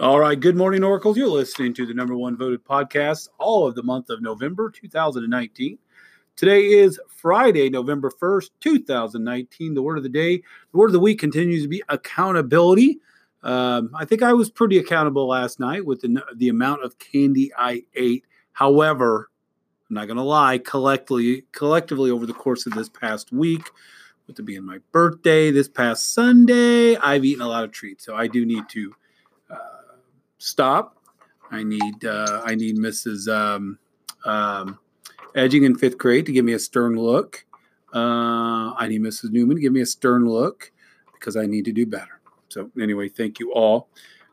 All right. Good morning, Oracles. You're listening to the number one voted podcast all of the month of November 2019. Today is Friday, November 1st, 2019. The word of the day, the word of the week continues to be accountability. Um, I think I was pretty accountable last night with the, the amount of candy I ate. However, I'm not going to lie, collectively, collectively over the course of this past week, with it being my birthday this past Sunday, I've eaten a lot of treats. So I do need to stop. I need uh, I need Mrs. Um, um, Edging in fifth grade to give me a stern look. Uh, I need Mrs. Newman to give me a stern look because I need to do better. So anyway, thank you all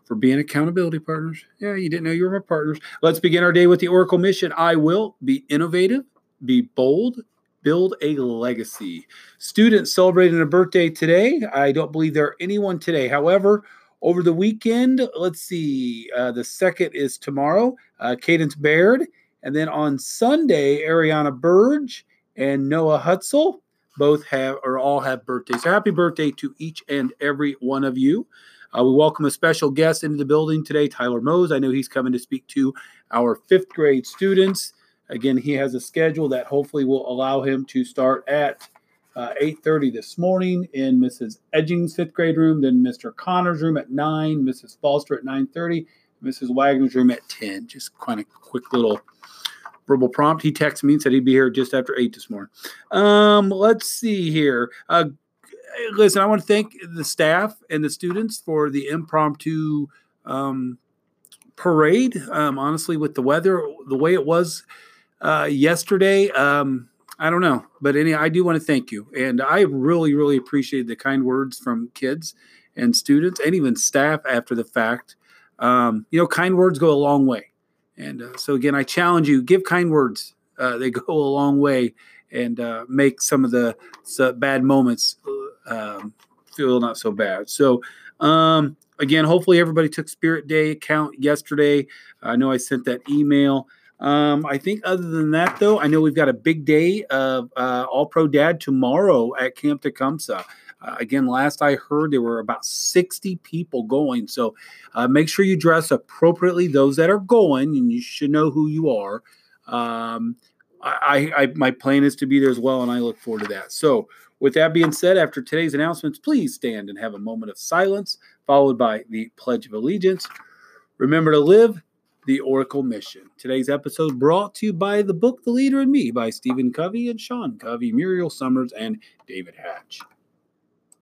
for being accountability partners. Yeah, you didn't know you were my partners. Let's begin our day with the Oracle mission. I will be innovative, be bold, build a legacy. Students celebrating a birthday today. I don't believe there are anyone today. However, over the weekend, let's see, uh, the second is tomorrow, uh, Cadence Baird. And then on Sunday, Ariana Burge and Noah Hutzel both have or all have birthdays. So happy birthday to each and every one of you. Uh, we welcome a special guest into the building today, Tyler Mose. I know he's coming to speak to our fifth grade students. Again, he has a schedule that hopefully will allow him to start at uh, 8.30 this morning in Mrs. Edging's fifth grade room, then Mr. Connor's room at 9, Mrs. Foster at 9.30, Mrs. Wagner's room at 10. Just kind of quick little verbal prompt. He texted me and said he'd be here just after 8 this morning. Um, let's see here. Uh, listen, I want to thank the staff and the students for the impromptu um, parade. Um, honestly, with the weather, the way it was uh, yesterday, um, I don't know, but any, I do want to thank you, and I really, really appreciate the kind words from kids and students, and even staff after the fact. Um, you know, kind words go a long way, and uh, so again, I challenge you: give kind words. Uh, they go a long way and uh, make some of the bad moments um, feel not so bad. So. Um, again, hopefully everybody took Spirit Day account yesterday. I know I sent that email. Um, I think other than that, though, I know we've got a big day of uh, All Pro Dad tomorrow at Camp Tecumseh. Uh, again, last I heard, there were about 60 people going. So uh, make sure you dress appropriately. Those that are going, and you should know who you are. Um, I, I, my plan is to be there as well, and I look forward to that. So, with that being said, after today's announcements, please stand and have a moment of silence, followed by the Pledge of Allegiance. Remember to live the Oracle Mission. Today's episode brought to you by the book The Leader in Me by Stephen Covey and Sean Covey, Muriel Summers, and David Hatch.